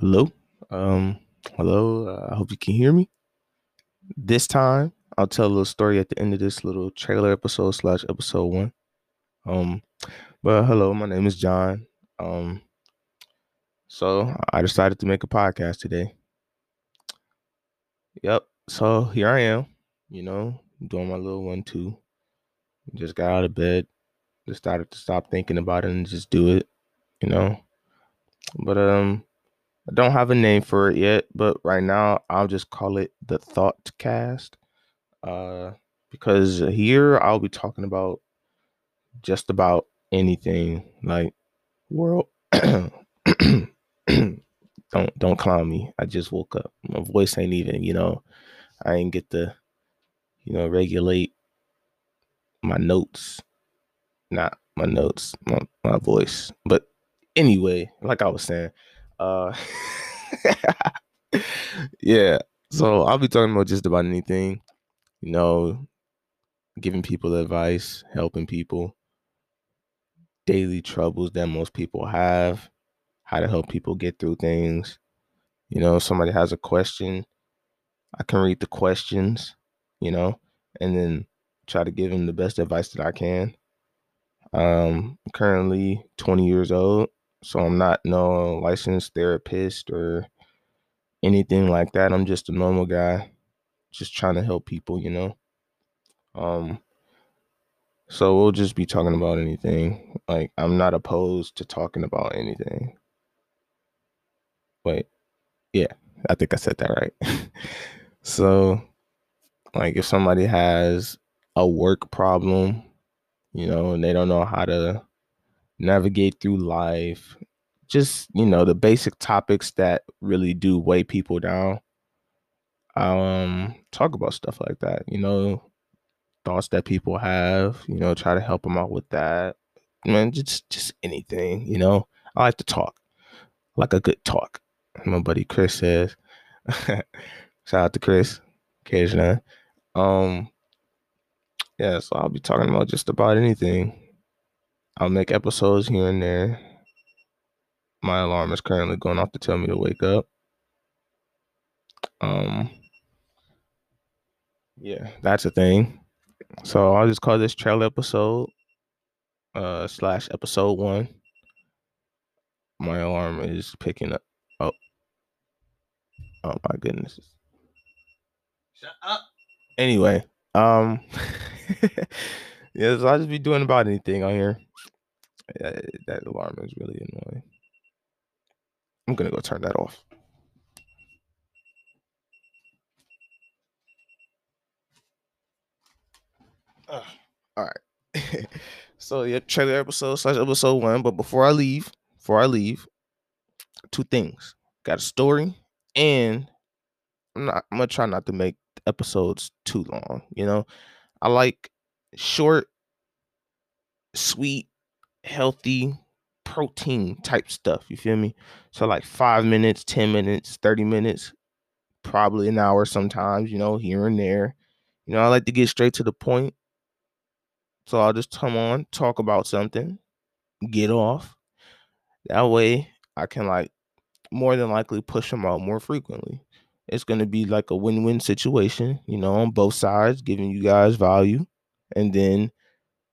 Hello. Um, hello. Uh, I hope you can hear me. This time, I'll tell a little story at the end of this little trailer episode slash episode one. Um, but hello, my name is John. Um, so I decided to make a podcast today. Yep. So here I am. You know, doing my little one two. Just got out of bed. Just started to stop thinking about it and just do it. You know. But um I don't have a name for it yet, but right now I'll just call it the Thought Cast. Uh, because here I'll be talking about just about anything like world. don't don't clown me. I just woke up. My voice ain't even, you know, I ain't get to, you know, regulate my notes. Not my notes, my, my voice. But anyway, like I was saying, uh, yeah. So I'll be talking about just about anything, you know, giving people advice, helping people, daily troubles that most people have, how to help people get through things. You know, somebody has a question, I can read the questions, you know, and then try to give them the best advice that I can. Um, currently 20 years old. So I'm not no licensed therapist or anything like that. I'm just a normal guy, just trying to help people, you know. Um so we'll just be talking about anything. Like I'm not opposed to talking about anything. Wait. Yeah, I think I said that right. so like if somebody has a work problem, you know, and they don't know how to navigate through life, just, you know, the basic topics that really do weigh people down. Um, talk about stuff like that, you know, thoughts that people have, you know, try to help them out with that. Man, just just anything, you know. I like to talk. Like a good talk. My buddy Chris says. Shout out to Chris. Occasionally. Um yeah, so I'll be talking about just about anything. I'll make episodes here and there. My alarm is currently going off to tell me to wake up. Um, yeah, that's a thing. So I'll just call this trailer episode uh slash episode one. My alarm is picking up. Oh, oh my goodness. Shut up. Anyway, um, yeah, so I'll just be doing about anything on here. That, that alarm is really annoying. I'm gonna go turn that off. Uh, all right. so yeah, trailer episode slash episode one. But before I leave, before I leave, two things. Got a story, and I'm not. I'm gonna try not to make episodes too long. You know, I like short, sweet, healthy protein type stuff. You feel me? So like five minutes, 10 minutes, 30 minutes, probably an hour sometimes, you know, here and there. You know, I like to get straight to the point. So I'll just come on, talk about something, get off. That way I can like more than likely push them out more frequently. It's to be like a win-win situation, you know, on both sides, giving you guys value and then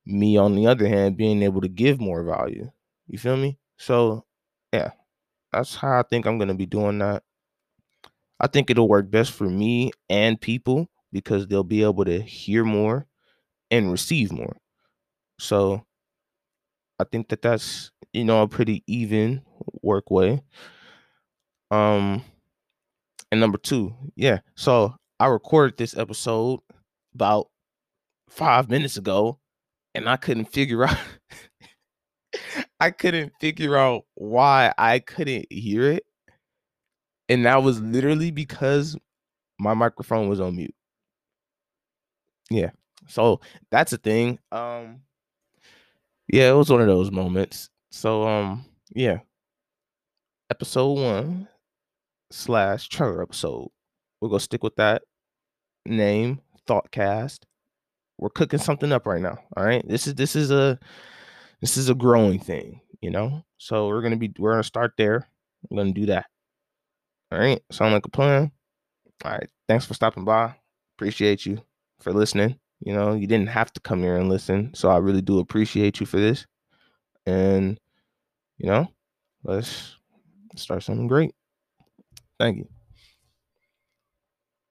me on the other hand being able to give more value. You feel me? So yeah, that's how I think I'm gonna be doing that. I think it'll work best for me and people because they'll be able to hear more and receive more. So I think that that's you know a pretty even work way. Um, and number two, yeah. So I recorded this episode about five minutes ago, and I couldn't figure out I couldn't figure out why I couldn't hear it. And that was literally because my microphone was on mute. Yeah. So that's a thing. Um yeah, it was one of those moments. So um yeah. Episode one slash trailer episode. We're gonna stick with that name, Thoughtcast. We're cooking something up right now. All right. This is this is a this is a growing thing, you know. So we're gonna be we're gonna start there. We're gonna do that. All right. Sound like a plan? All right. Thanks for stopping by. Appreciate you for listening. You know, you didn't have to come here and listen. So I really do appreciate you for this. And, you know, let's start something great. Thank you.